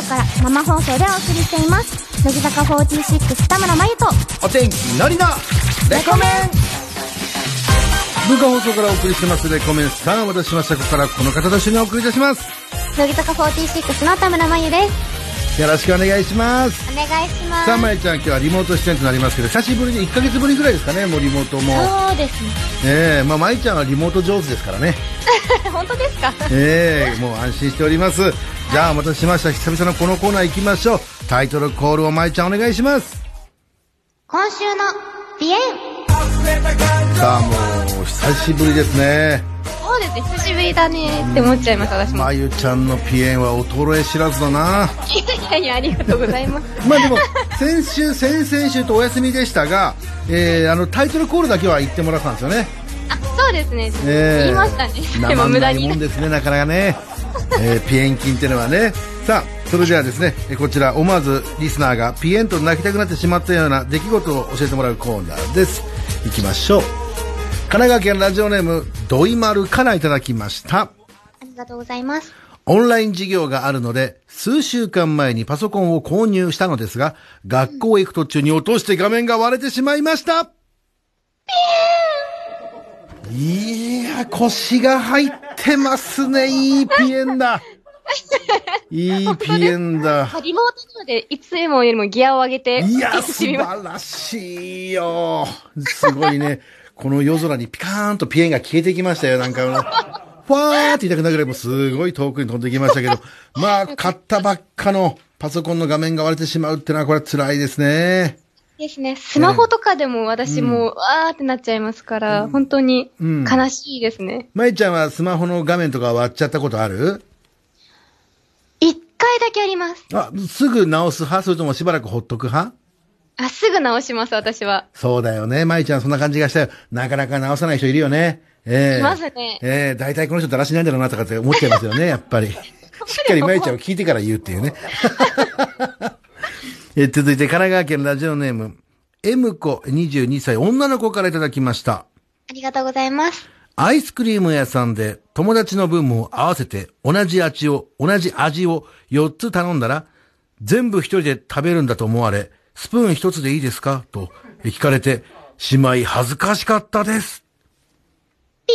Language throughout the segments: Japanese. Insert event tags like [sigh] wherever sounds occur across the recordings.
送から生放送でお送りしています。乃木坂46田村真由とお天気のりのレコメン。文化放送からお送りしてます。レコメン。さあ私しました。ここからこの方と一緒にお送りいたします。乃木坂46の田村真由ですよろしくお願いします。お願いします。さあまゆちゃん今日はリモート出演となりますけど久しぶりに1ヶ月ぶりぐらいですかねもうリモートも。そうですね。ええまあまゆちゃんはリモート上手ですからね。[laughs] 本当ですか？ええもう安心しております。じゃあお待たせしました。久々のこのコーナー行きましょう。タイトルコールをまゆちゃんお願いします。今週のピエン。さあもう久しぶりですねそうですね、久しぶりだねって思っちゃいます、私も。まゆちゃんのピエンは衰え知らずだないやいや、ありがとうございます。まあでも先週先々週とお休みでしたが、えー、あのタイトルコールだけは言ってもらったんですよねあ、そうですね。えー言いましたね。で生も無駄にもん。ですねなかなかね、えーピエン菌っていうのはねさあそれではですねえーこちら思わずリスナーがピエンと泣きたくなってしまったような出来事を教えてもらうコーナーですいきましょう神奈川県ラジオネームドイマルからいただきましたありがとうございますオンライン授業があるので、数週間前にパソコンを購入したのですが、学校へ行く途中に落として画面が割れてしまいました。いや、腰が入ってますね。いいピエンだ。いいピエンだ。リモートなので、いつもよりもギアを上げて、いや、素晴らしいよ。すごいね。この夜空にピカーンとピエンが消えてきましたよ。なんか、[laughs] ファーって言いたくなるぐらいもうすごい遠くに飛んできましたけど、まあ、買ったばっかのパソコンの画面が割れてしまうってのはこれは辛いですね。ですね。スマホとかでも私も、わーってなっちゃいますから、本当にうん悲しいですね。まいちゃんはスマホの画面とか割っちゃったことある？一回だけあります。あ、すぐ直す派？それともしばらくほっとく派？あ、すぐ直します、私は。そうだよね。まいちゃんそんな感じがしたよ。なかなか直さない人いるよね。ええいますねええ大体この人だらしないんだろうなとかって思っちゃいますよね、[laughs] やっぱり。しっかりまいちゃんを聞いてから言うっていうね。[laughs] え続いて神奈川県ラジオネーム、M 子22歳女の子からいただきました。ありがとうございますアイスクリーム屋さんで友達の分も合わせて同じ味を、同じ味を4つ頼んだら、全部一人で食べるんだと思われ、スプーン一つでいいですか？と聞かれて、姉妹恥ずかしかったです。ピ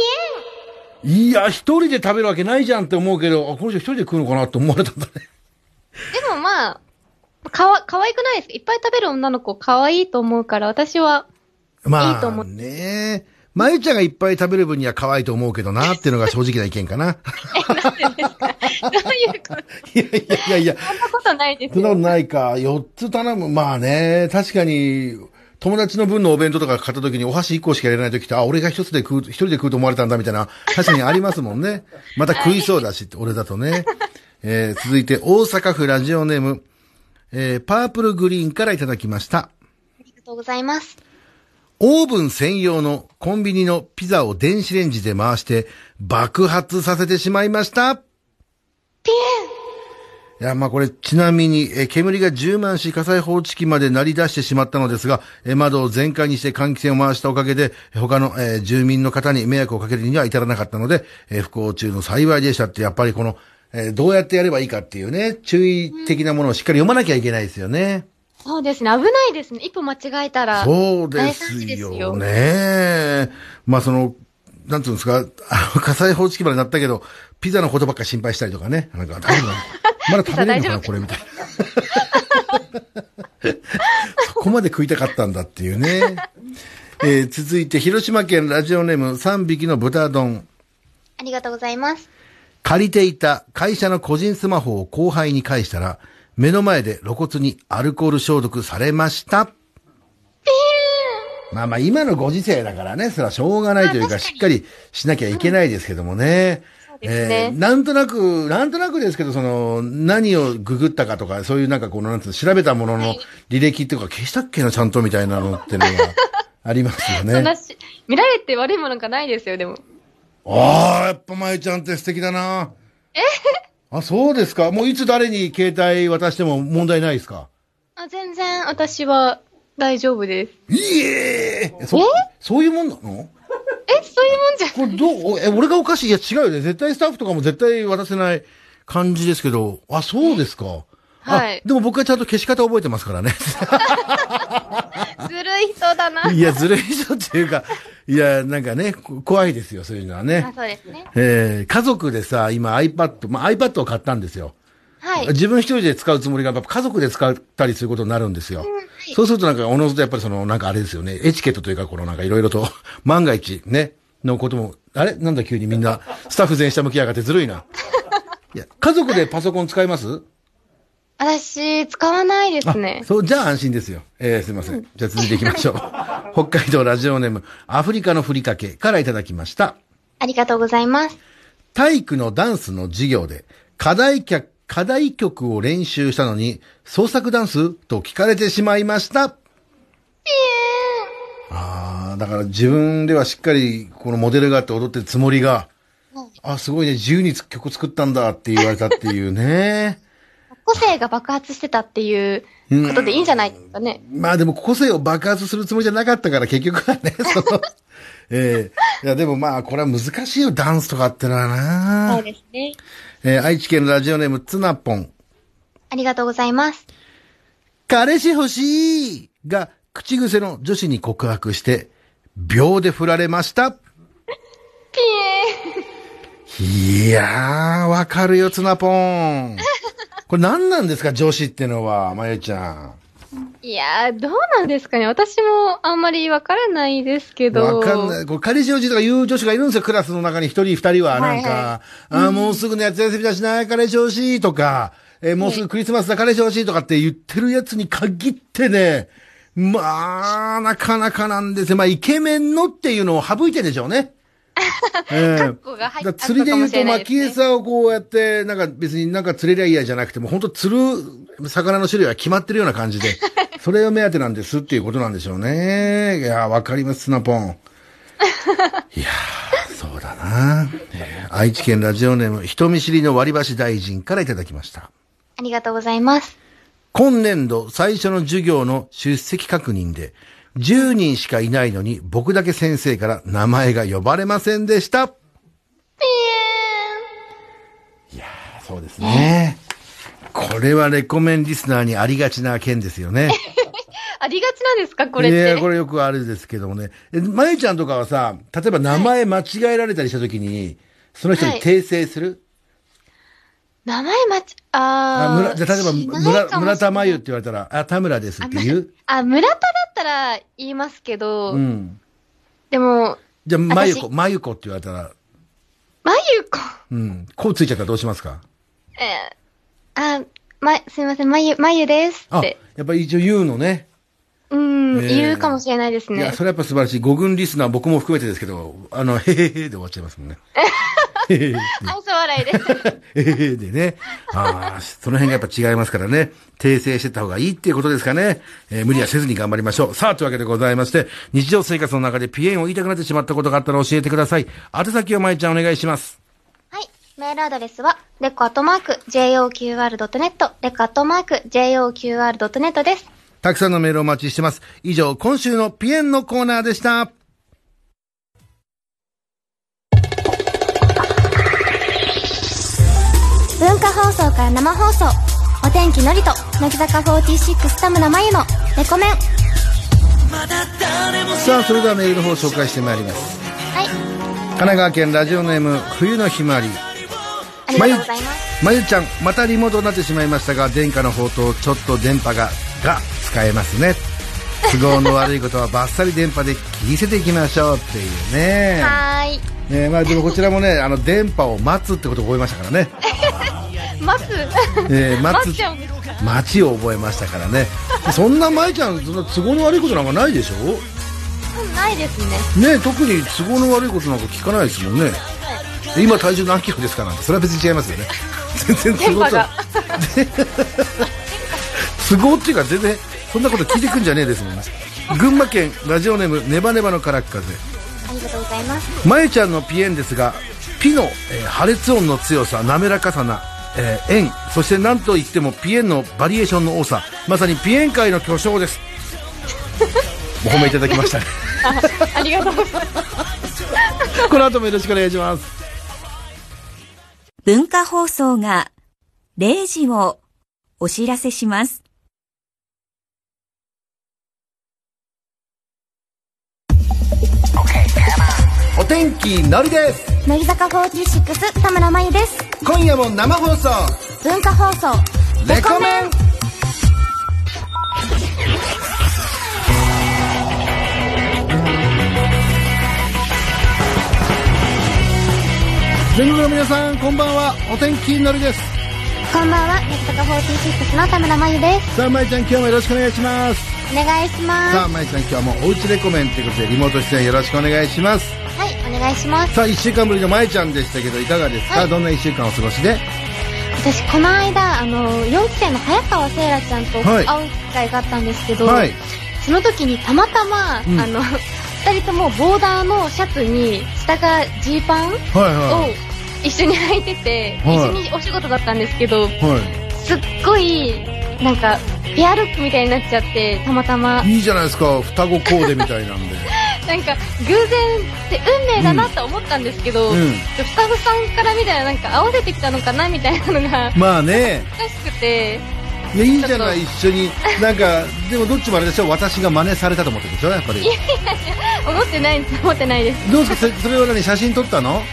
エンいや、一人で食べるわけないじゃんって思うけど、あ、この人一人で食うのかなって思われたんだね。でもまあ、かわ、可愛くないですかいっぱい食べる女の子可愛いと思うから、私は、まあ、いいと思うねまゆちゃんがいっぱい食べる分には可愛いと思うけどなっていうのが正直な意見かな。どういうこといやいやいやいや。そんなことないですよ。そんなことないか。4つ頼む。まあね、確かに、友達の分のお弁当とか買った時にお箸1個しか入れない時って、あ、俺が一つで食う、一人で食うと思われたんだみたいな、確かにありますもんね。[laughs] また食いそうだしって、俺だとね。えー続いて、大阪府ラジオネーム、えーパープルグリーンからいただきました。ありがとうございますオーブン専用のコンビニのピザを電子レンジで回して爆発させてしまいました。ピエンいや、まあこれ、ちなみに、え煙が充満し火災報知器まで鳴り出してしまったのですが、え窓を全開にして換気扇を回したおかげで、他の、え住民の方に迷惑をかけるには至らなかったので、え不幸中の幸いでしたって、やっぱりこの、えどうやってやればいいかっていうね、注意的なものをしっかり読まなきゃいけないですよね。そうですね。危ないですね。一歩間違えたら。そうで大す惨事ですよよね。まあその、なんていうんですか、[laughs] あの火災報知器までなったけど、ピザのことばっか心配したりとかね。なんか、大丈夫なの？[laughs] まだ食べれるのかな、これみたいな。[laughs] そこまで食いたかったんだっていうね。えー続いて、広島県ラジオネーム3匹の豚丼。ありがとうございます借りていた会社の個人スマホを後輩に返したら、目の前で露骨にアルコール消毒されました。まあまあ今のご時世だからね、それはしょうがないというか、しっかりしなきゃいけないですけどもね。えーなんとなく、なんとなくですけど、その、何をググったかとか、そういうなんかこの、なんつうの、調べたものの履歴っていうか、消したっけな、ちゃんとみたいなのってのがありますよね。し、見られて悪いものがないですよ、でも。ああ、やっぱまゆちゃんって素敵だな。え？あ、そうですか。もういつ誰に携帯渡しても問題ないですか？あ、全然私は大丈夫です。いえそ、そういうもんなの？え、そういうもんじゃ、これどう、え、俺がおかしい？いや違うよね。絶対スタッフとかも絶対渡せない感じですけど。あ、そうですか。はい。でも僕はちゃんと消し方覚えてますからね。[laughs] ずるい人だな。いや、ずるい人っていうか、いや、なんかね、こ怖いですよ、そういうのはあね。そうですね。えー、家族でさ、今 iPad、まあ iPad を買ったんですよ。はい。自分一人で使うつもりが、やっぱ家族で使ったりすることになるんですよ。そうするとなんか、おのずとやっぱりその、なんかあれですよね、エチケットというか、このなんかいろいろと、[laughs] 万が一、ね、のことも、あれ？なんだ急にみんな、スタッフ全員下向きやがってずるいな。いや、家族でパソコン使います？私、使わないですね。そう、じゃあ安心ですよ。えー、すいません。じゃあ続いていきましょう。[laughs] 北海道ラジオネーム、アフリカのふりかけからいただきました。ありがとうございます。体育のダンスの授業で、課題曲、課題曲を練習したのに、創作ダンスと聞かれてしまいました。ああ、だから自分ではしっかりこのモデルがあって踊ってるつもりが、あ、すごいね、自由に曲作ったんだって言われたっていうね。個性が爆発してたっていうことでいいんじゃないですかね。まあでも個性を爆発するつもりじゃなかったから結局はね、[laughs] その、ええいやでもまあこれは難しいよ、ダンスとかってのはな。そうですね。えー愛知県ラジオネームツナポン。ありがとうございます。彼氏欲しいが口癖の女子に告白して、秒で振られました。ピいやー、わかるよ、ツナポン。[laughs] これ何なんですか、女子ってのは、まゆちゃん。ーいやー、どうなんですかね。私もあんまりわからないですけど。わかんない。これ、彼氏欲しいとか言う女子がいるんですよ、クラスの中に一人二人は、なんか、はいはあーもうすぐ夏休みだしな、彼氏欲しいとか、えーもうすぐクリスマスだ、彼氏欲しいとかって言ってるやつに限ってね、まあ、なかなかなんですよ。まあ、イケメンのっていうのを省いてんでしょうね。ええこが入っだから釣りで言うと、巻き餌をこうやって、なんか別になんか釣れりゃいいやじゃなくても、本当釣る魚の種類は決まってるような感じで、[laughs] それを目当てなんですっていうことなんでしょうね。いや、わかります、スナポン。[laughs] いやー、そうだな、えー愛知県ラジオネーム、人見知りの割り箸大臣からいただきました。ありがとうございます。今年度最初の授業の出席確認で、10人しかいないのに僕だけ先生から名前が呼ばれませんでした。そうですね。これはレコメンリスナーにありがちな件ですよね。[laughs] ありがちなんですかこれって？いや、これよくあるですけどもね。えまゆちゃんとかはさ、例えば名前間違えられたりしたときに、その人に訂正する、名前まち、あーあ村じゃあ例えば村、村田真由っして言われたら、あ、田村ですって言う？あ、村田だったら言いますけど、うん。でも、じゃあ、まゆこ、私まゆこって言われたら、まゆこ、うん。こうついちゃったらどうしますか？えー、あ、ま、すいません、まゆ、まゆですあ、って。やっぱり一応言うのね。うん、えー言うかもしれないですねいや、。それやっぱ素晴らしい。五軍リスナー僕も含めてですけど、あの、へへへで終わっちゃいますもんね。[laughs] へへへ。愛想笑いで。ええでね。ああ、その辺がやっぱ違いますからね。訂正してった方がいいっていうことですかね。えー無理はせずに頑張りましょう。さあ、というわけでございまして、日常生活の中でピエンを言いたくなってしまったことがあったら教えてください。宛先をまいちゃんお願いします。はい。メールアドレスは、レコアットマーク、JOQR.net、レコアットマーク、JOQR.net です。たくさんのメールをお待ちしてます。以上、今週のピエンのコーナーでした。文化放送から生放送お天気のりと乃木坂46田村真由のレコメンさあ、それではメールの方を紹介してまいります。はい。神奈川県ラジオネーム、冬のひまわり。ありがとうございます。まゆちゃん、またリモートになってしまいましたが、殿下の宝刀、ちょっと電波が、が使えますね。都合の悪いことはバッサリ電波で切り捨てていきましょうっていうね。[laughs] はーい。ねまあでもこちらもね、あの、電波を待つってことを覚えましたからね。[laughs] 待つ？えー待つ待っちを覚えましたからね。そんなまゆちゃん、そんな都合の悪いことなんかないでしょ？ないですね。ね特に都合の悪いことなんか聞かないですもんね。で今体重何キロですかなんて、それは別に違いますよね。全然都合。[laughs] 都合っていうか全然そんなこと聞いてくんじゃねえですもんね群馬県ラジオネームネバネバのからっ風ありがとうございます。まゆちゃんのピエンですがピの、えー破裂音の強さ滑らかさな、えー円そして何といってもピエンのバリエーションの多さまさにピエン界の巨匠です [laughs] お褒めいただきましたねありがとうございます。この後もよろしくお願いします文化放送が0時をお知らせします。天気のりです。乃木坂46田村真由です。今夜も生放送。文化放送。レコメン。全国の皆さんこんばんは。お天気のりです。こんばんは乃木坂46の田村真由です。さあまいちゃん今日もよろしくお願いします。お願いします。さあまいちゃん今日はもうおうちレコメンということでリモート出演よろしくお願いしますはいお願いします。さあ1週間ぶりのまいちゃんでしたけどいかがですか、はい。どんな1週間お過ごしで？私この間あの4期生の早川せいらちゃんとはい。会う機会があったんですけど、はい。その時にたまたま、うん。あの2人ともボーダーのシャツに下がジーパンはいをは一緒に履いてて、はい。一緒にお仕事だったんですけどい。はすっごいなんかペアルックみたいになっちゃってたまたま。いいいじゃないですか。双子コーデみたいなんでなんか偶然って運命だなと思ったんですけど、うん。スタッフさんから見たらなんか合わせてきたのかなみたいなのがまあね。おかしくて。いやいいじゃない一緒に。なんかでもどっちもあれでしょ？私が真似されたと思ってるでしょ？やっぱり。思ってない思ってないです。どうですか？そそれは何？写真撮ったの？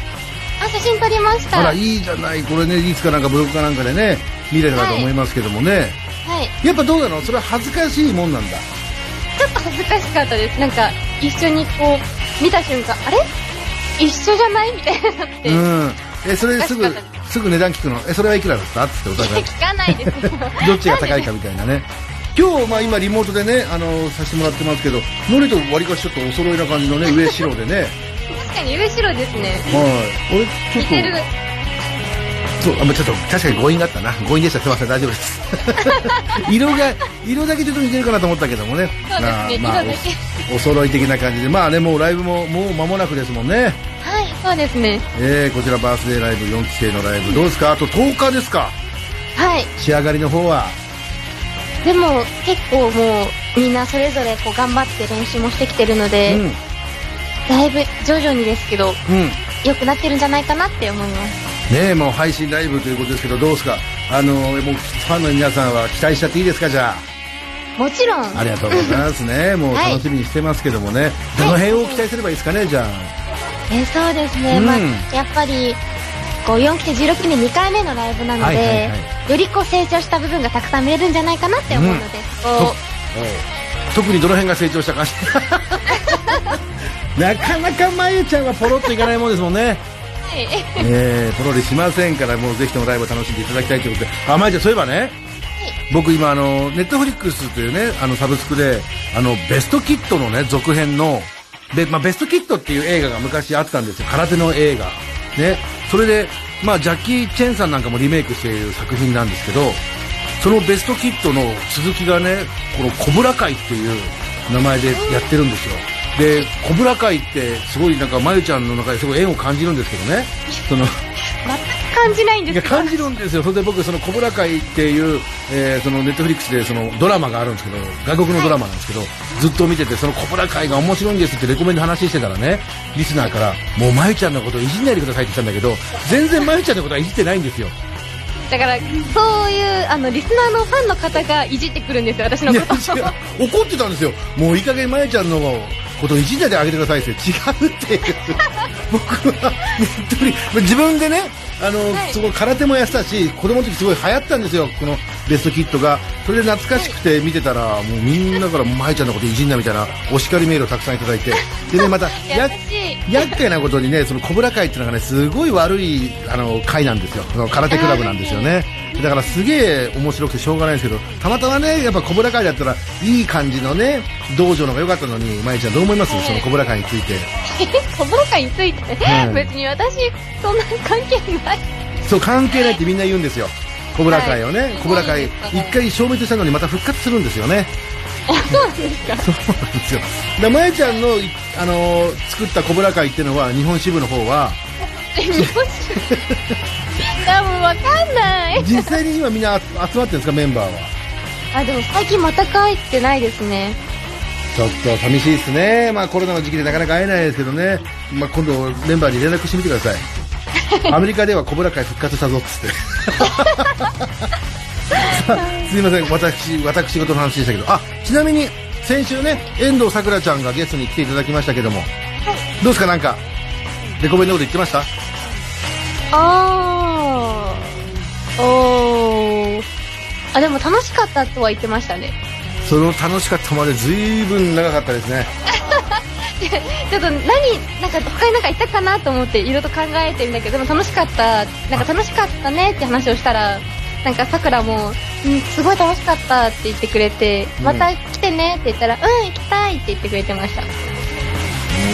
あ写真撮りました。あらはいいいじゃない。これねいつかなんかブログかなんかでね見れたらと思いますけどもね、い。やっぱどうなの？それは恥ずかしいもんなんだ。ちょっと恥ずかしかったです。なんか一緒にこう見た瞬間あれ？一緒じゃない？みたいになって、うん。えそれすぐすぐ値段聞くの？えそれはいくらだった？ってお互い聞かないです。[laughs] どっちが高いかみたいなね。今日、まあ、今リモートでねあのさせてもらってますけどノリとわりかしちょっとお揃いな感じのね上白でね。確かに上白ですね。はい。俺ちょっ似てる。とそうあまあちょっと確かに強引だったな。強引でした。すいません。大丈夫です。[laughs] 色が色だけちょっと似てるかなと思ったけどもね。そうですね。まあ色だけ。おお揃い的な感じで。まあねもうライブももう間もなくですもんね。はいそうですね。えー、こちらバースデーライブ4期生のライブどうですか？あと10日ですか？はい。仕上がりの方は？でも結構もうみんなそれぞれこう頑張って練習もしてきてるので、うん。だいぶ徐々にですけどうん。良くなってるんじゃないかなって思いますねえもう配信ライブということですけどどうですか？あのもうファンの皆さんは期待しちゃっていいですかじゃもちろん。あありがとうございますね。[laughs] もうはい楽しみにしてますけどもね、どの辺を期待すればいいですかねじゃあ？えそうですね、うん。まあ、やっぱりこう4期生16期目2回目のライブなので、はいはいはよりこう成長した部分がたくさん見れるんじゃないかなって思うので、こ特にどの辺が成長したか。[laughs] なかなかまゆちゃんはポロッといかないもんですもんね。う、はいえー、ポロリしませんからもうぜひともライブを楽しんでいただきたいということで。あまゆちゃんそういえばね僕今あのネットフリックスというねあのサブスクであのベストキットのね続編ので、まあ、ベストキットっていう映画が昔あったんですよ。空手の映画。ね。それでまあジャッキー・チェンさんなんかもリメイクしている作品なんですけどそのベストキットの続きがねこのコブラ会っていう名前でやってるんですよでコブラ会ってすごいなんかまゆちゃんの中ですごい縁を感じるんですけどね。その全く感じないんですけど。いや感じるんですよ、それで僕、そのコブラ会っていう、えーそのネットフリックスでそのドラマがあるんですけど、外国のドラマなんですけど、ずっと見てて、そのコブラ会が面白いんですってレコメンで話してたらね、リスナーから、もうまゆちゃんのことをいじんないでくださいって言ったんだけど、全然まゆちゃんのことはいじってないんですよ。だからそういうあのリスナーのファンの方がいじってくるんですよ。私のいこと。や違う怒ってたんですよ、もういい加減まゆちゃんのことをいじんないであげてくださいって、違うって。いう、僕はネットフリ自分でね、あの、はい。その空手もやってたし、子供の時すごい流行ったんですよ、このベストキットが。それで懐かしくて見てたら、もうみんなから、まゆちゃんのこといじんなみたいな、お叱りメールをたくさんいただいて、でね、また、[laughs] や厄介なことにね、そのコブラ会っていうのがね、すごい悪い、あの、会なんですよ。その空手クラブなんですよね。だからすげえ面白くてしょうがないんですけど、たまたまね、やっぱコブラ会だったら、いい感じのね、道場の方が良かったのに、まゆちゃんどう思います？そのコブラ会について。[laughs] 小ボ会について、はい別に私そんな関係ない。そう、関係ないってみんな言うんですよ。コブラ会をね、はい。コブラ会、一回消滅したのにまた復活するんですよね。そうなんですか？[laughs] そうなんですよ。で、まゆちゃんの、いあのー作ったコブラ会っていうのは、日本支部の方は、日本酒やもうわかんない。実際に今みんな集まってるんですか、メンバーは。あでも最近また帰ってないですねちょっと寂しいですね。まあコロナの時期でなかなか会えないですけどね。まあ今度メンバーに連絡してみてください。[laughs] アメリカではコブラ会復活したぞっつって。すいません、私、私事の話でしたけど、あ、ちなみに、先週ね、遠藤さくらちゃんがゲストに来ていただきましたけども、どうですか？なんか、レコメンのこと言ってました？あー。おー。あ、でも楽しかったとは言ってましたね。その楽しかったまで随分長かったですね。[laughs] ちょっと何、なんか他になんか言ったかなと思っていろいろと考えてみたけど、でも楽しかった、なんか楽しかったねって話をしたら、なんかさくらも、うん、すごい楽しかったって言ってくれて、うんまた来てねって言ったら、うん、行きたいって言ってくれてました。うん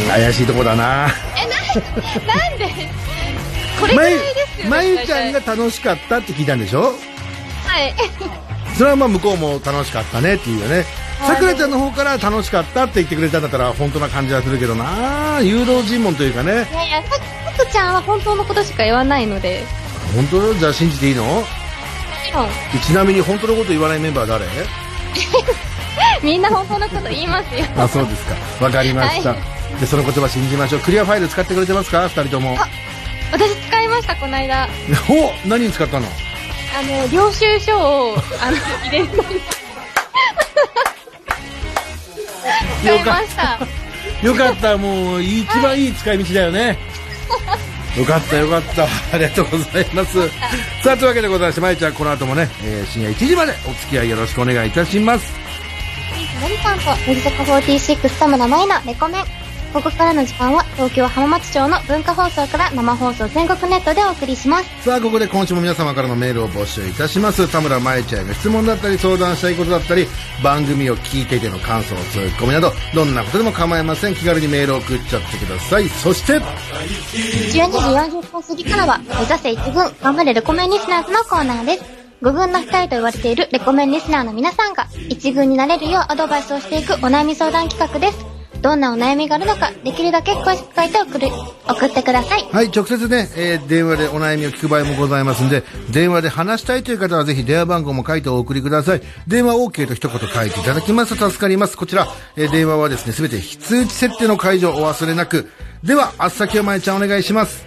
怪しいとこだな。なんで？[laughs] これぐらいですよね。まゆちゃんが楽しかったって聞いたんでしょ？はい。それはまあ向こうも楽しかったねっていうよね。はいさくらちゃんの方から楽しかったって言ってくれたんだったら本当な感じはするけどな誘導尋問というかね。いやいや、ささくちゃんは本当のことしか言わないので、本当じゃあ信じていいの？もちろん、ちなみに本当のこと言わないメンバー誰？[laughs] みんな本当のこと言いますよ。あ、そうですか。わかりました。はいで、その言葉信じましょう。クリアファイル使ってくれてますか？二人とも。私使いました、この間。お何に使ったの？あの、領収書を、あの、入れるのに。使いました。[laughs] よかった、もう、一番いい使い道だよね。[laughs] よかった、よかった。ありがとうございます。さあ、というわけでございまして、まいちゃん、この後もね、えー深夜1時までお付き合いよろしくお願いいたします。のりさんと乃木坂46田村舞のレコメン。ここからの時間は東京浜松町の文化放送から生放送全国ネットでお送りします。さあ、ここで今週も皆様からのメールを募集いたします。田村まいちゃんへの質問だったり、相談したいことだったり、番組を聞いていての感想、ツッコミなど、どんなことでも構いません。気軽にメールを送っちゃってください。そして、12時40分過ぎからは、目指せ一軍、頑張れレコメンリスナーズのコーナーです。5軍の2人と言われているレコメンリスナーの皆さんが、一軍になれるようアドバイスをしていくお悩み相談企画です。どんなお悩みがあるのか、できるだけ詳しく書いて送る、送ってください。はい、直接ね、えー電話でお悩みを聞く場合もございますんで、電話で話したいという方はぜひ電話番号も書いてお送りください。電話 OK と一言書いていただきますと助かります。こちら、えー電話はですね、すべて非通知設定の解除をお忘れなく。では、あっさきおまえちゃんお願いします。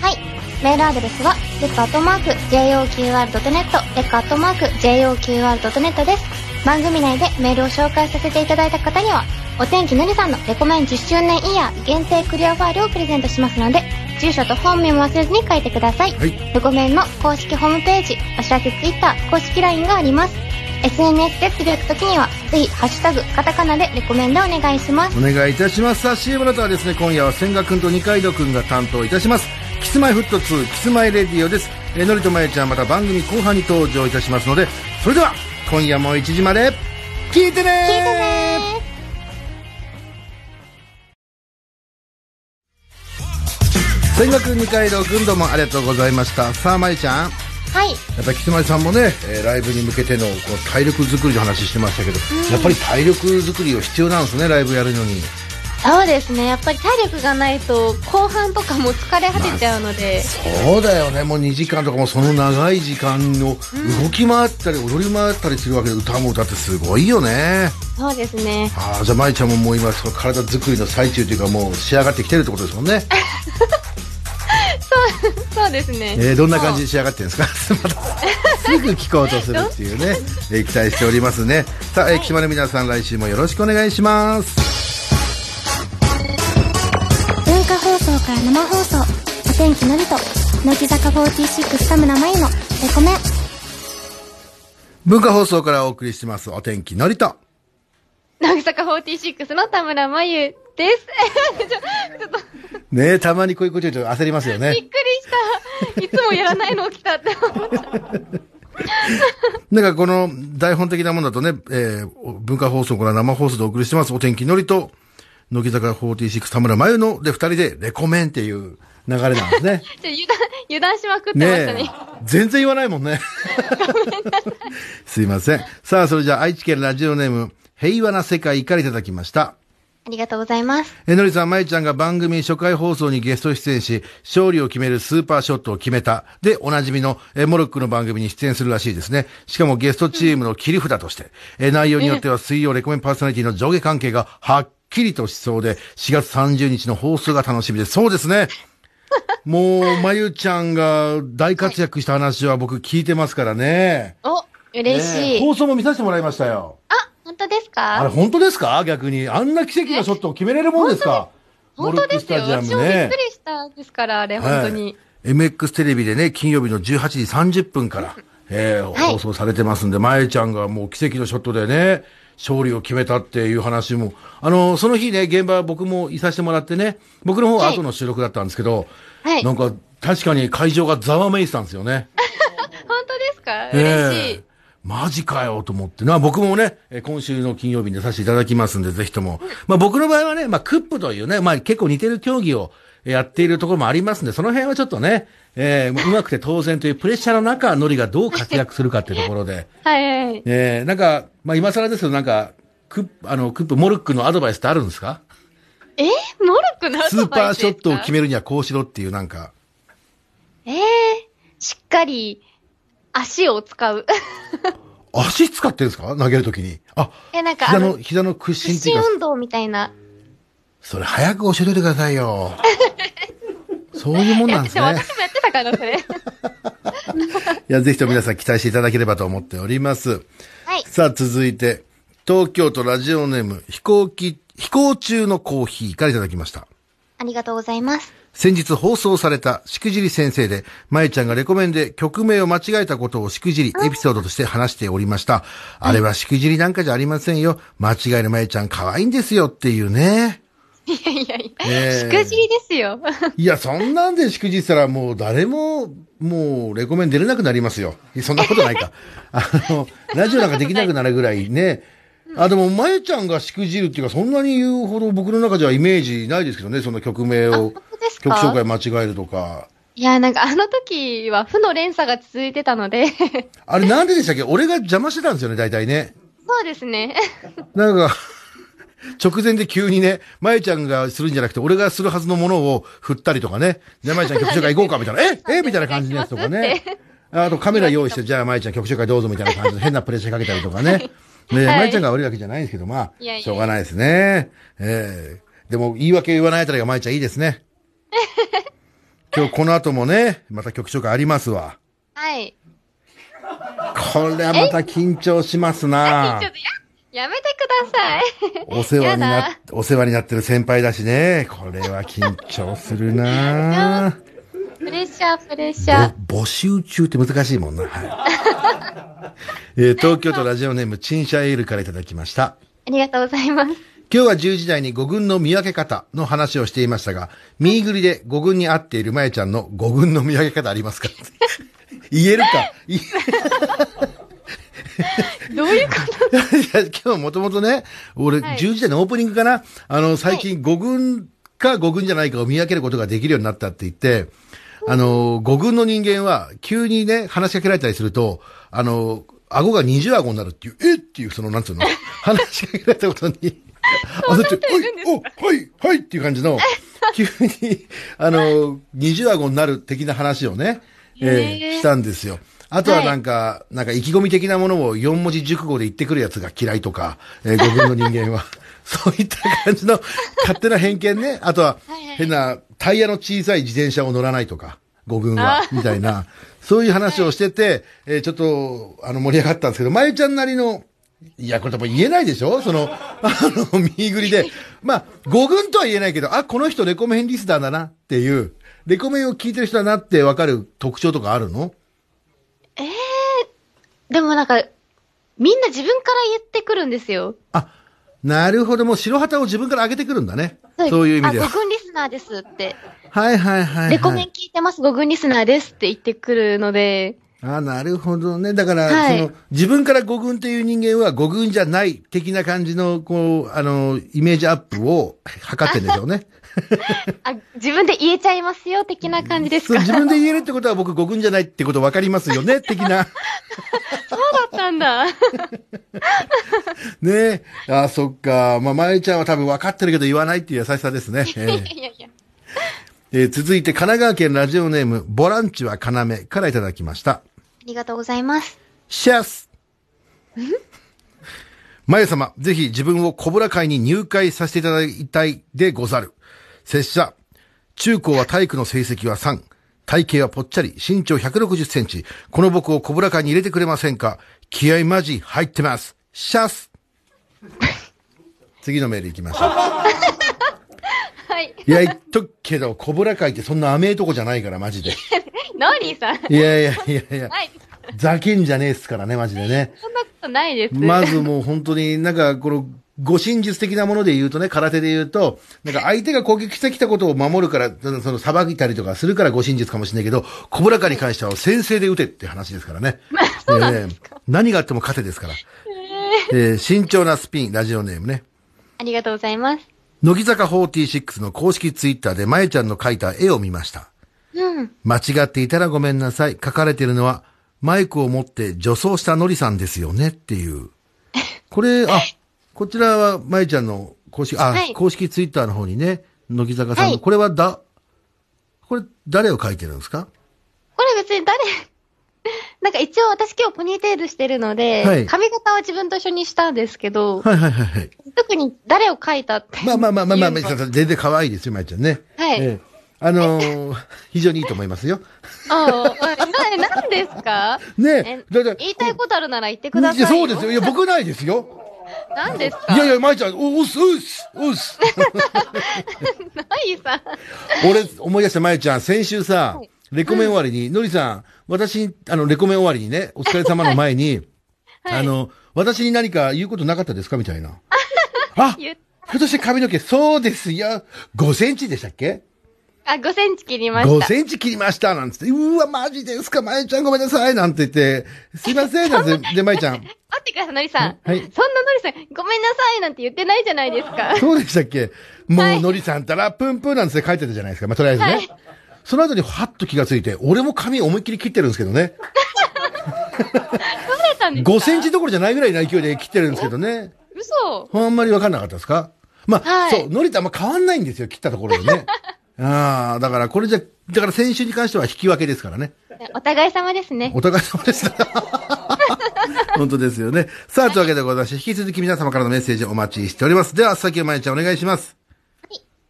はい。メールアドレスは、レッカートマーク、JOQR.net、レッカートマーク、JOQR.net です。番組内でメールを紹介させていただいた方には、お天気のりさんのレコメン10周年イヤー限定クリアファイルをプレゼントしますので、住所と本名も忘れずに書いてください。はいレコメンの公式ホームページ、お知らせツイッター、公式 LINE があります。SNS でつぶやくときには、ぜひ、ハッシュタグ、カタカナでレコメンでお願いします。お願いいたします。さあ、CM の後はですね、今夜は千賀くんと二階堂くんが担当いたします。キスマイフット2、キスマイレディオです。えーのりとまえちゃんまた番組後半に登場いたしますので、それでは、今夜も1時まで、聞いてねー聞いてね千賀くん二階堂くんどうもありがとうございました。さあ、まえちゃん。はい。やっぱりキスマイさんもね、えーライブに向けてのこう体力作りの話してましたけど、やっぱり体力作りを必要なんですね、ライブやるのに。そうですね。やっぱり体力がないと、後半とかも疲れ果てちゃうので、そうだよね、もう2時間とかもその長い時間を動き回ったり踊り回ったりするわけで歌も歌ってすごいよね。そうですね。ああ、じゃあ舞ちゃんももう今その体作りの最中というかもう仕上がってきてるってことですもんね。[laughs] そうですね。えーどんな感じで仕上がってるんですか？[laughs] すぐ聞こうとするっていうね、[laughs] えー期待しておりますね。さあ、えー、岸間の皆さん来週もよろしくお願いします。から生放送お天気のりと乃木坂46田村真由のレコメン文化放送からお送りしてますお天気のりと。乃木坂46の田村真由です。[laughs] ちょちょっと、ねえたまにこういうこと言うと焦りますよね。びっくりした。いつもやらないの起きたって思った。[laughs] なんかこの台本的なものだとね、えー文化放送から生放送でお送りしてますお天気のりと、乃木坂46田村真由ので二人でレコメンっていう流れなんですね。[laughs] ちょ油断、油断しまくってましたね。ねえ。全然言わないもんね。[laughs] すいません。さあ、それじゃあ愛知県ラジオネーム、平和な世界からいただきました。ありがとうございますえのりさん、まゆちゃんが番組初回放送にゲスト出演し、勝利を決めるスーパーショットを決めた。で、おなじみのえモロックの番組に出演するらしいですね。しかもゲストチームの切り札として、え内容によっては水曜レコメンパーソナリティの上下関係がはっきりとしそうで、4月30日の放送が楽しみです。そうですね。[laughs] もう、まゆちゃんが大活躍した話は僕聞いてますからね。お、嬉しい。放送も見させてもらいましたよ。あ、本当ですあれか本当ですか？逆に。あんな奇跡のショットを決めれるもんですか？本当？ですよ。私もびっねく。りしたんですから、あれ、本当に。MX テレビでね、金曜日の18時30分から、えーはい放送されてますんで、まえちゃんがもう奇跡のショットでね、勝利を決めたっていう話も、あの、その日ね、現場僕もいさせてもらってね、僕の方は後の収録だったんですけど、はい。なんか確かに会場がざわめいてたんですよね。[laughs] 本当ですか？え嬉しい。えマジかよと思って。な、僕もね、えー今週の金曜日に出させていただきますんで、ぜひとも。まあ僕の場合はね、まあクップというね、まあ結構似てる競技をやっているところもありますんで、その辺はちょっとね、えーうまくて当然というプレッシャーの中、ノリがどう活躍するかっていうところで、はいはいはい。えーなんか、まあ今更ですけど、なんか、クップ、あの、クップ、モルックのアドバイスってあるんですか？え？モルクのアスードバイスパーショットを決めめるにはこうしろっていうなんか、ええしっかり足を使う。[laughs] 足使ってるんですか？投げるときに。あ、え、なんかあ膝の、の、膝の屈伸屈っていうか、伸運動みたいな。それ早く教えといてくださいよ。[laughs] そういうもんなんですでね。も私もやってたかな、それ。いや、ぜひとも皆さん期待していただければと思っております。はい。さあ、続いて、東京都ラジオネーム、飛行機、飛行中のコーヒーからいただきました。ありがとうございます。先日放送されたしくじり先生で、まえちゃんがレコメンで曲名を間違えたことをしくじりエピソードとして話しておりました。あれはしくじりなんかじゃありませんよ。間違えるまえちゃん可愛いんですよっていうね。いやいやいや、えしくじりですよ。[laughs] いや、そんなんでしくじったらもう誰も、もうレコメン出れなくなりますよ。いやそんなことないか。[laughs] あの、ラジオなんかできなくなるぐらいね。あ、でも、まゆちゃんがしくじるっていうか、そんなに言うほど僕の中ではイメージないですけどね、その曲名を曲紹介間違えるとか。いや、なんかあの時は負の連鎖が続いてたので、あれなんででしたっけ？俺が邪魔してたんですよね、大体ね。そうですね。なんか、直前で急にね、まゆちゃんがするんじゃなくて、俺がするはずのものを振ったりとかね。じゃあまゆちゃん曲紹介行こうかみたいな。[laughs] ええみたいな感じのやつとかね。あとカメラ用意して、じゃあまゆちゃん曲紹介どうぞみたいな感じで変なプレッシャーかけたりとかね。ねはいまゆちゃんが悪いわけじゃないんですけど、まあ、しょうがないですね。ええでも言い訳言わないあたりがまゆちゃんいいですね。[laughs] 今日この後もね、また曲紹介ありますわ。はい。これはまた緊張しますなちょっとや、やめてください。[laughs] お世話になお世話になってる先輩だしね。これは緊張するなぁプレッシャー、プレッシャー。ぼ募集中って難しいもんな。はい。[laughs] えー東京都ラジオネーム、チンシャエールからいただきました。ありがとうございます。今日は10時台に語群の見分け方の話をしていましたが、右繰りで語群に合っているまえちゃんの語群の見分け方ありますか [laughs] 言えるか [laughs] どういうこと？[laughs] いや、今日もともとね、俺、はい。10時台のオープニングかな？あの、最近5軍か5軍じゃないかを見分けることができるようになったって言って、あの、5軍の人間は、急にね、話しかけられたりすると、あの、顎が二重顎になるっていう、えっ？ていう、その、なんつうの、[laughs] 話しかけられたことに、あ、だって、おい、お、はい、はいっていう感じの、急に、あの、二重顎になる的な話をね、えー。したんですよ。あとはなんか、なんか意気込み的なものを4文字熟語で言ってくるやつが嫌いとか、えー、語群の人間は。[laughs] そういった感じの勝手な偏見ね。あとははいはい変なタイヤの小さい自転車を乗らないとか、語群は、みたいな、そういう話をしてて、えーちょっと、あの、盛り上がったんですけど、まゆちゃんなりの、いや、これ多分言えないでしょ？その、[laughs] あの、右繰りで。まあ、語群とは言えないけど、あ、この人レコメンリスナーだなっていう、レコメンを聞いてる人だなってわかる特徴とかあるの？ええでもなんか、みんな自分から言ってくるんですよ。あ、なるほど。もう白旗を自分から上げてくるんだね。そういう意味であ、は5。軍リスナーですって。はいはいはい、はい。レコメン聞いてます、5軍リスナーですって言ってくるので、あなるほどね。だから、はいその、自分から五軍っていう人間は五軍じゃない的な感じの、こう、あの、イメージアップを図ってんでしょうね。あ、自分で言えちゃいますよ、的な感じですそう、か。自分で言えるってことは僕五軍じゃないってこと分かりますよね、[laughs] 的な。そうだったんだ。[laughs] ねあ、そっか。まあ、まゆちゃんは多分分かってるけど言わないっていう優しさですね。[laughs] ええいやいやいや。えー続いて、神奈川県ラジオネーム、ボランチは要からいただきました。ありがとうございます。シャスまゆ様、ぜひ自分をコブラ会に入会させていただきたいでござる。拙者、中高は体育の成績は3、体型はぽっちゃり、身長160センチ。この僕を小倉会に入れてくれませんか？気合マジ入ってます。シャス次のメール行きましょう。[laughs] はい。いや、言っとくけど、小倉会ってそんな甘えとこじゃないから、マジで。ノーリーさん。いやいやいやいや、はい。ざけんじゃねえっすからね、マジでね。そんなことないです。まずもう本当になんかこの、護身術的なもので言うとね、空手で言うと、なんか相手が攻撃してきたことを守るから、その、捌いたりとかするから護身術かもしれないけど、小倉家に関しては先制で打てって話ですからね。[laughs] そうなんですか、何があっても勝てですから。えー慎重なスピン、ラジオネームね。ありがとうございます。乃木坂46の公式ツイッターで、まえちゃんの描いた絵を見ました。うん。間違っていたらごめんなさい。書かれてるのは、マイクを持って女装したのりさんですよねっていう。これ、あ、こちらは、まいちゃんの公式、あ、はい公式ツイッターの方にね、乃木坂さんの、はいこれはだ、これ誰を書いてるんですか？これ別に誰、[laughs] なんか一応私今日ポニーテールしてるので、はい髪型は自分と一緒にしたんですけど、はいはいはいはい。特に誰を描いたって。まあまあまあまあまあ、いうのは全然可愛いですよ、まいちゃんね。はいええあのー [laughs] 非常にいいと思いますよ。ああ、な、なんですか？[laughs] ねえ言いたいことあるなら言ってくださいいやよ。そうですよ。いや、僕ないですよ。何ですか？いやいや、まいちゃん、お、おっす、おっす、おっす。ないさ。俺、思い出したまゆちゃん、先週さ、はいレコメン終わりに、のりさん、私に、あの、レコメン終わりにね、お疲れ様の前に、はいあの、私に何か言うことなかったですかみたいな。[laughs] あ、ひょっとして髪の毛、そうですよ。5センチでしたっけ？あ、5センチ切りまし ?5 た。センチ切りましたなんつって、うわ、マジですかまゆちゃんごめんなさいなんて言って、すいませんなんて、[laughs] で、まゆちゃん、待ってください、のりさん。はいそんなのりさん、ごめんなさいなんて言ってないじゃないですか。そうでしたっけ？もう、はいのりさんたら、プンプンなんつって書いてたじゃないですか。まあ、とりあえずね。はいその後に、はっと気がついて、俺も髪思いっきり切ってるんですけどね。[laughs] そうだったんですか？5センチどころじゃないぐらいの勢いで切ってるんですけどね。嘘。あんまりわかんなかったですか？まあ、はいそう、のりとあんま変わんないんですよ、切ったところでね。ああ、だからこれじゃ、だから先週に関しては引き分けですからね。お互い様ですね。お互い様です。[laughs] 本当ですよね。さあ、というわけでございまして、引き続き皆様からのメッセージをお待ちしております。では、先をまいちゃんお願いします。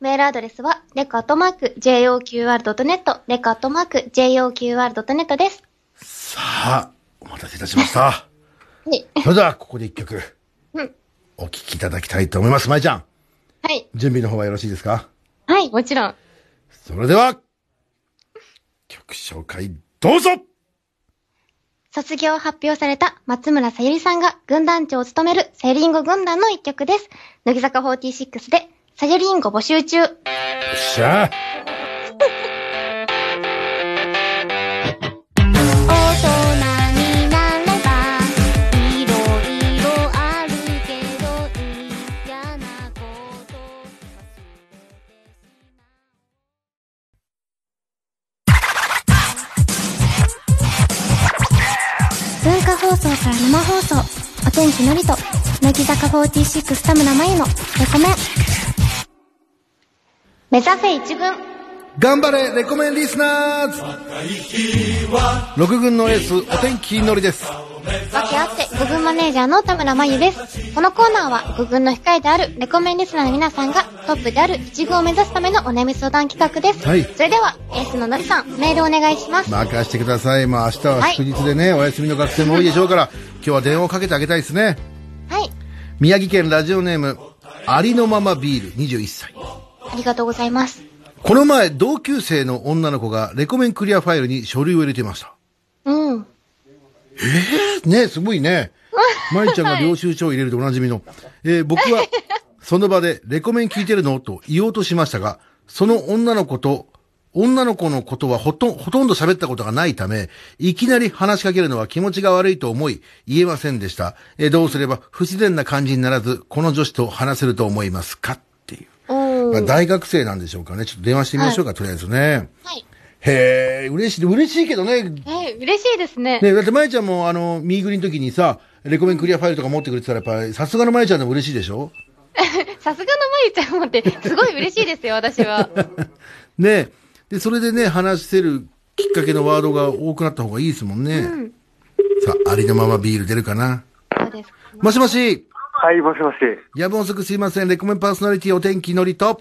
メールアドレスは、レカットマーク、JOQR.net、レカットマーク、JOQR.net です。さあ、お待たせいたしました。[laughs] はい。それでは、ここで一曲、うん。お聴きいただきたいと思います。まいちゃん、はい。準備の方はよろしいですか？はい、もちろん。それでは、曲紹介、どうぞ卒業を発表された松村さゆりさんが軍団長を務めるセリンゴ軍団の一曲です。乃木坂46で、さゆりんご募集中。よっしゃ大天気のりと、乃木坂46田村真由のレコメン。目指せ一軍。頑張れレコメンリスナーズ6軍のエース、お天気のりです。わけあって、5軍マネージャーの田村真由です。このコーナーは、5軍の控えであるレコメンリスナーの皆さんが、トップである1軍を目指すためのお悩み相談企画です。はいそれでは、エースののりさん、メールお願いします。任してください。まあ明日は祝日でね、お休みの学生も多いでしょうから、今日は電話をかけてあげたいですね。はい。宮城県ラジオネーム、ありのままビール21歳。ありがとうございます。この前、同級生の女の子がレコメンクリアファイルに書類を入れていました。うん。ね、すごいね。舞ちゃんが領収書を入れるとおなじみの。えー僕は、その場で、レコメン聞いてるの？と言おうとしましたが、その女の子と、女の子のことはほとんほとんど喋ったことがないため、いきなり話しかけるのは気持ちが悪いと思い、言えませんでした。えーどうすれば不自然な感じにならず、この女子と話せると思いますか？っていう。まあ大学生なんでしょうかね。ちょっと電話してみましょうか、とりあえずね。はい。へえ、嬉しい、嬉しいけどね、えー、嬉しいですね。ねだって、まゆちゃんも、あの、ミーグリの時にさ、レコメンクリアファイルとか持ってくれてたら、やっぱり、さすがのまゆちゃんでも嬉しいでしょ？[laughs] さすがのまゆちゃんもって、すごい嬉しいですよ、私は。[laughs] ねで、それでね、話せるきっかけのワードが多くなった方がいいですもんね。さあ、ありのままビール出るかな？そうです。もしもし、はい、もしもし。夜分遅くすいません。レコメンパーソナリティお天気のりと、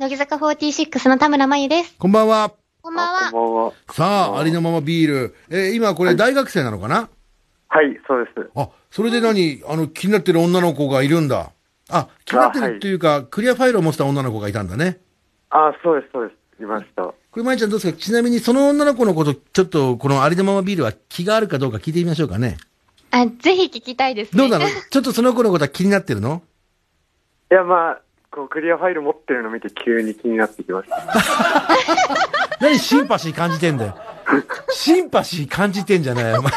乃木坂46の田村真由です。こんばんは。こんばんは。こんばんは。さあ、ありのままビール。えー今これ大学生なのかな、はい、そうです。あ、それで何？あの、気になってる女の子がいるんだ。あ、気になってるっていうか、クリアファイルを持ってた女の子がいたんだね。あ、そうです、そうです。いました。これ、まいちゃんどうですか？ちなみにその女の子のこと、ちょっと、このありのままビールは気があるかどうか聞いてみましょうかね。あ、ぜひ聞きたいですね。どうなの？ちょっとその子のことは気になってるの？いや、まあ、こう、クリアファイル持ってるの見て急に気になってきました。[laughs] 何シンパシー感じてんだよ。[laughs] シンパシー感じてんじゃないお前。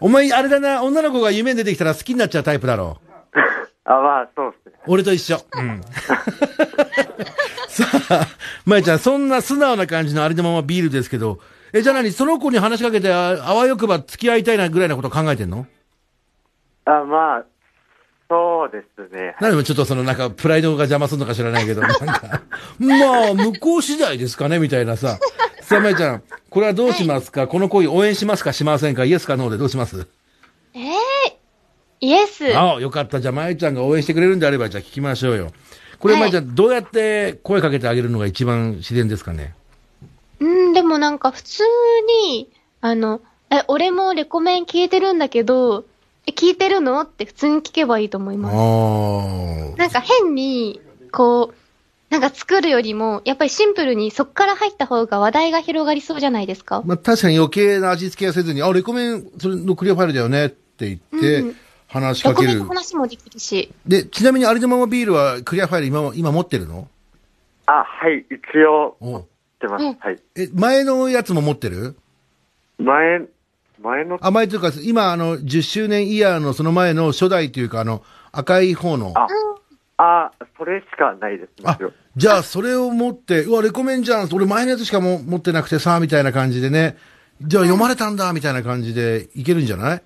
お前、あれだな、女の子が夢に出てきたら好きになっちゃうタイプだろう。あ、まあ、そうですね。俺と一緒。うん。[laughs] さあ、まいちゃん、そんな素直な感じのありのままビールですけど、え、じゃあ何？その子に話しかけて、ああわよくば付き合いたいなぐらいなことを考えてんの？あ、まあ、そうですね。何もちょっとそのなんか、プライドが邪魔するのか知らないけど、なんか、まあ、向こう次第ですかねみたいなさ。[laughs] さあ、まいちゃん、これはどうしますか、この恋応援しますかしませんか？イエスかノーでどうします？えー、イエス。ああ、よかった。じゃあ、まいちゃんが応援してくれるんであれば、じゃあ聞きましょうよ。これ、はいまいちゃん、どうやって声かけてあげるのが一番自然ですかね？うん、でもなんか普通に、あの、え、俺もレコメン聞いてるんだけど、え、聞いてるの？って普通に聞けばいいと思いあます。あ。なんか変に、こう、なんか作るよりも、やっぱりシンプルにそっから入った方が話題が広がりそうじゃないですか？まあ、確かに余計な味付けはせずに、あ、レコメン、それのクリアファイルだよねって言ってうん、話しかけるレコメンの。話もできるし。で、ちなみにありのままビールはクリアファイル今も、今持ってるの？あ、はい、一応、持ってます。うんはい。え、前のやつも持ってる？前、前の、あ、前というか、今、あの、10周年イヤーのその前の初代というか、あの、赤い方の。あ、あ、それしかないです。あじゃあ、それを持って、うわ、レコメンじゃん。俺前のやつしかも持ってなくてさ、みたいな感じでね。じゃあ、読まれたんだ、みたいな感じでいけるんじゃない？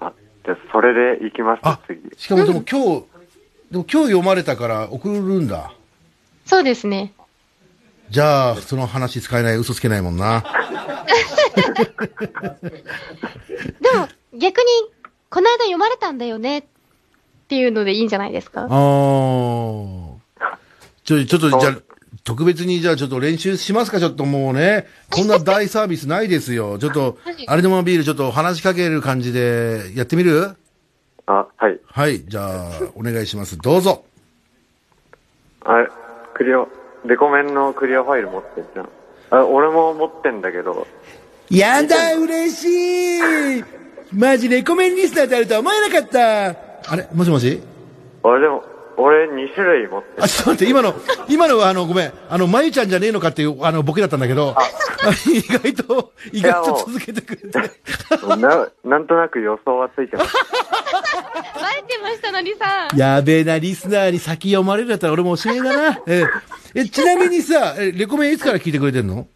あ、じゃあそれで行きますあ、次。しかもでも今日、でも今日読まれたから送るんだ。そうですね。じゃあ、その話使えない、嘘つけないもんな。でも、逆に、この間読まれたんだよねっていうのでいいんじゃないですか？あー。ちょ、ちょっと、じゃあ、特別に、じゃあ、ちょっと練習しますか、ちょっともうね。こんな大サービスないですよ。ちょっと、あれでもビール、ちょっと話しかける感じで、やってみる？あ、はい。はい、じゃあ、お願いします。どうぞ。あれ、クリア、レコメンのクリアファイル持ってんじゃん。あ、俺も持ってんだけど、やだ、嬉しい。マジレコメンリスナーであるとは思えなかった。あれ？もしもし？俺でも、俺2種類持ってあ、ちょっと待って、今の、今のはあの、ごめん、あの、まゆちゃんじゃねえのかっていう、あの、ボケだったんだけど、あ [laughs] 意外と、意外と続けてくれて。る。な、なんとなく予想はついてます。バレてましたのりさん。やべえな、リスナーに先読まれるやったら俺もおしまいだな。ええ、ちなみにさ、えレコメンいつから聞いてくれてんの？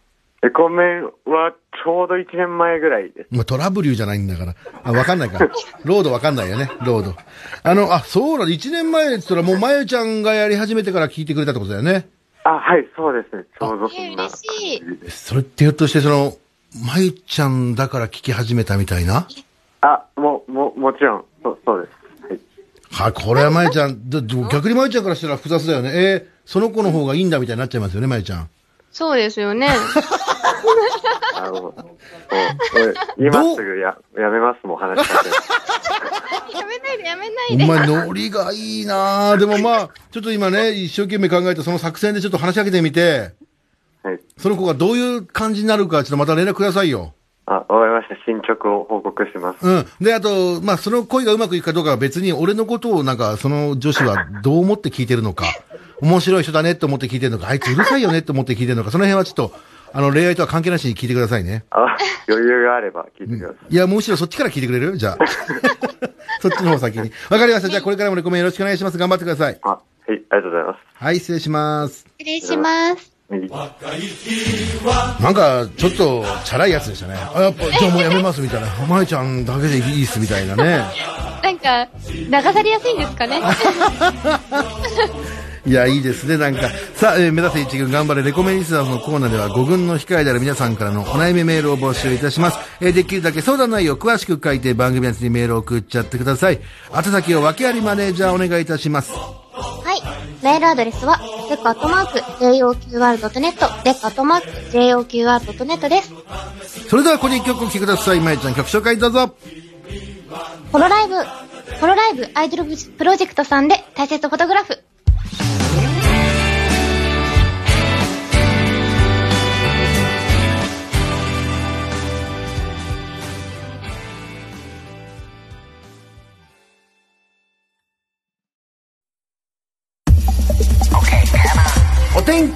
レコメンはちょうど1年前ぐらいです。まあ、トラブルじゃないんだから。あ、わかんないか。ロードわかんないよね、ロード。あの、あ、そうだ、1年前って言ったらもうまゆちゃんがやり始めてから聞いてくれたってことだよね。あ、はい、そうですね。ちょうどそえんな。嬉しい。それってひょっとしてその、まゆちゃんだから聞き始めたみたいな？あ、も、も、もちろん、そう、そうです。はい。は、これはまゆちゃん、逆にまゆちゃんからしたら複雑だよね。えーその子の方がいいんだみたいになっちゃいますよね、まゆちゃん。そうですよね。[laughs] あの、そう俺、今すぐや、やめますもん、話しかける。やめないでやめないで。お前、ノリがいいなぁでもまあ、ちょっと今ね、一生懸命考えてその作戦でちょっと話しかけてみて、はい。その子がどういう感じになるか、ちょっとまた連絡くださいよ。あ、わかりました。進捗を報告します。うん。で、あと、まあ、その恋がうまくいくかどうかは別に、俺のことをなんか、その女子はどう思って聞いてるのか、面白い人だねって思って聞いてるのか、あいつうるさいよねって思って聞いてるのか、その辺はちょっと、あの、恋愛とは関係なしに聞いてくださいね。あ、余裕があれば聞いてください。いや、むしろそっちから聞いてくれるじゃあ。[laughs] そっちの方先に。わかりました。じゃあ、これからもレコメンよろしくお願いします。頑張ってください。あ、はい、ありがとうございます。はい、失礼します。失礼します。右なんか、ちょっと、チャラいやつでしたね。あ、やっぱ、じゃあもうやめますみたいな。お前ちゃんだけでいいっすみたいなね。なんか、流されやすいんですかね。[laughs] いや、いいですね、なんか。さあ、えー目指せ一軍頑張れレコメンリスナーズのコーナーでは5軍の控えである皆さんからのお悩みメールを募集いたします。えーできるだけ相談内容を詳しく書いて番組やつにメールを送っちゃってください。宛先を訳ありマネージャーお願いいたします。はい。メールアドレスは、レッカートマーク、JOQR.net、レッカートマーク、JOQR.net です。それではここで一曲お聴きください。まゆちゃん曲紹介どうぞ。ホロライブ、ホロライブアイドルプロジェクトさんで大切フォトグラフ。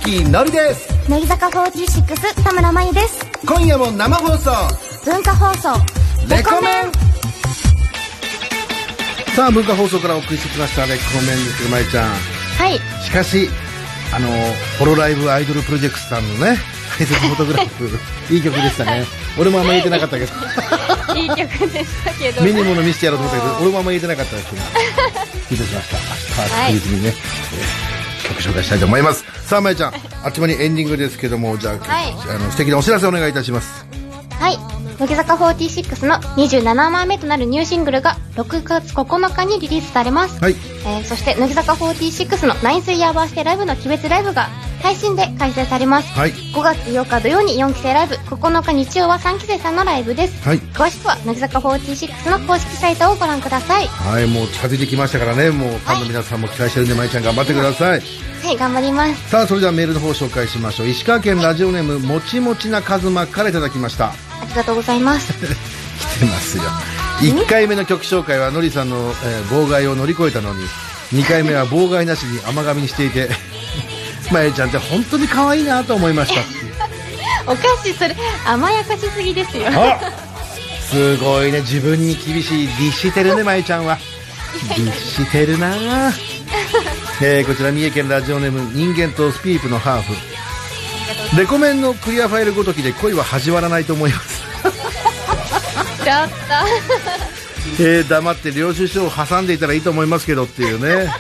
お天気のりです。乃木坂46田村真由です。今夜も生放送。文化放送。レコメンさあ、文化放送からお送りしてきました、レコメンですよ、まゆちゃん。はい。しかし、あの、ホロライブアイドルプロジェクトさんのね、フォトグラフ、[laughs] いい曲でしたね。俺もあんま言えてなかったけど、[laughs] いい曲でしたけど。目に物見せてやろうと思ったけど、俺もあんま言えてなかったですけど、聞いてしました。明日は確実にね、えー曲紹介したいと思います。さあ、まゆちゃん、[laughs] あっちまにエンディングですけども、じゃあ、はいあの素敵なお知らせお願いいたします。はい。乃木坂46の27枚目となるニューシングルが6月9日にリリースされます。はい。えーそして乃木坂46のナインスイヤーバースデーライブの鬼別ライブが配信で開催されます。はい。5月8日土曜に4期生ライブ、9日日曜は3期生さんのライブです。はい。詳しくは乃木坂46の公式サイトをご覧ください。はい、もう近づいてきましたからね、もうファンの皆さんも期待してるんで、まゆちゃん頑張ってください。はい、頑張ります。さあ、それではメールの方を紹介しましょう。石川県ラジオネーム、もちもちなかずまからいただきました。ありがとうございます。[laughs] 来てますよ。1回目の曲紹介はのりさんの、えー妨害を乗り越えたのに、2回目は妨害なしに甘噛みにしていて、まゆちゃんって本当に可愛いなと思いました。[laughs] おかしい、それ、甘やかしすぎですよ。あすごいね、自分に厳しい、律してるね、まゆちゃんは。律してるなぁ。えーこちら三重県ラジオネーム人間とスピープのハーフ。レコメンのクリアファイルごときで恋は始まらないと思います。ちょっえー黙って領収書を挟んでいたらいいと思いますけどっていうね。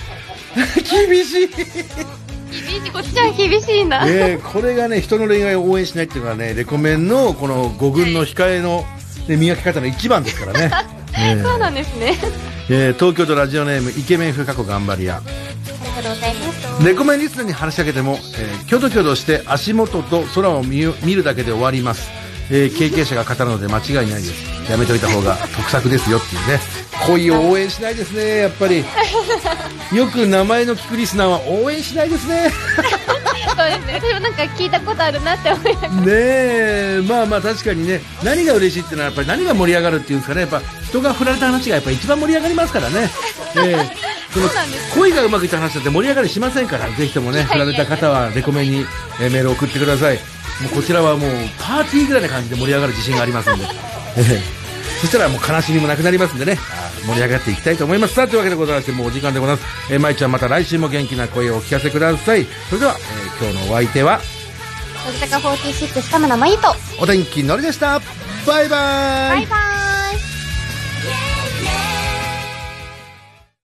[laughs] 厳しい。と、厳しい、こっちは厳しいな。えーこれがね、人の恋愛を応援しないっていうのはね、レコメンのこの5軍の控えの、ね、磨き方の一番ですからね。[laughs] えーそうなんですね。えー東京都ラジオネームイケメン風過去頑張り屋。ありがとうございます。レコメンリスナーに話しかけても、えー、キョドキョドして足元と空を見見るだけで終わります。えー経験者が語るので間違いないです。やめといた方が得策ですよっていうね。恋を応援しないですね、やっぱり。[laughs] よく名前の聞くリスナーは応援しないですね。そうですね。私もなんか聞いたことあるなって思いながら。ねえ、まあまあ確かにね、何が嬉しいっていうのはやっぱり何が盛り上がるっていうんですかね、やっぱ人が振られた話がやっぱ一番盛り上がりますからね。[laughs] ええその恋がうまくいった話だって盛り上がりしませんから、ぜひともね、振られた方はレコメンにえーメールを送ってください。もうこちらはもうパーティーぐらいな感じで盛り上がる自信がありますんで。[laughs] ええそしたらもう悲しみもなくなりますんでね、盛り上がっていきたいと思います。さあ、というわけでございまして、もうお時間でございます。えー、まいちゃんまた来週も元気な声をお聞かせください。それでは、えー今日のお相手は、乃木坂46田村真由と、お天気のりでした。バイバイ。バイバイ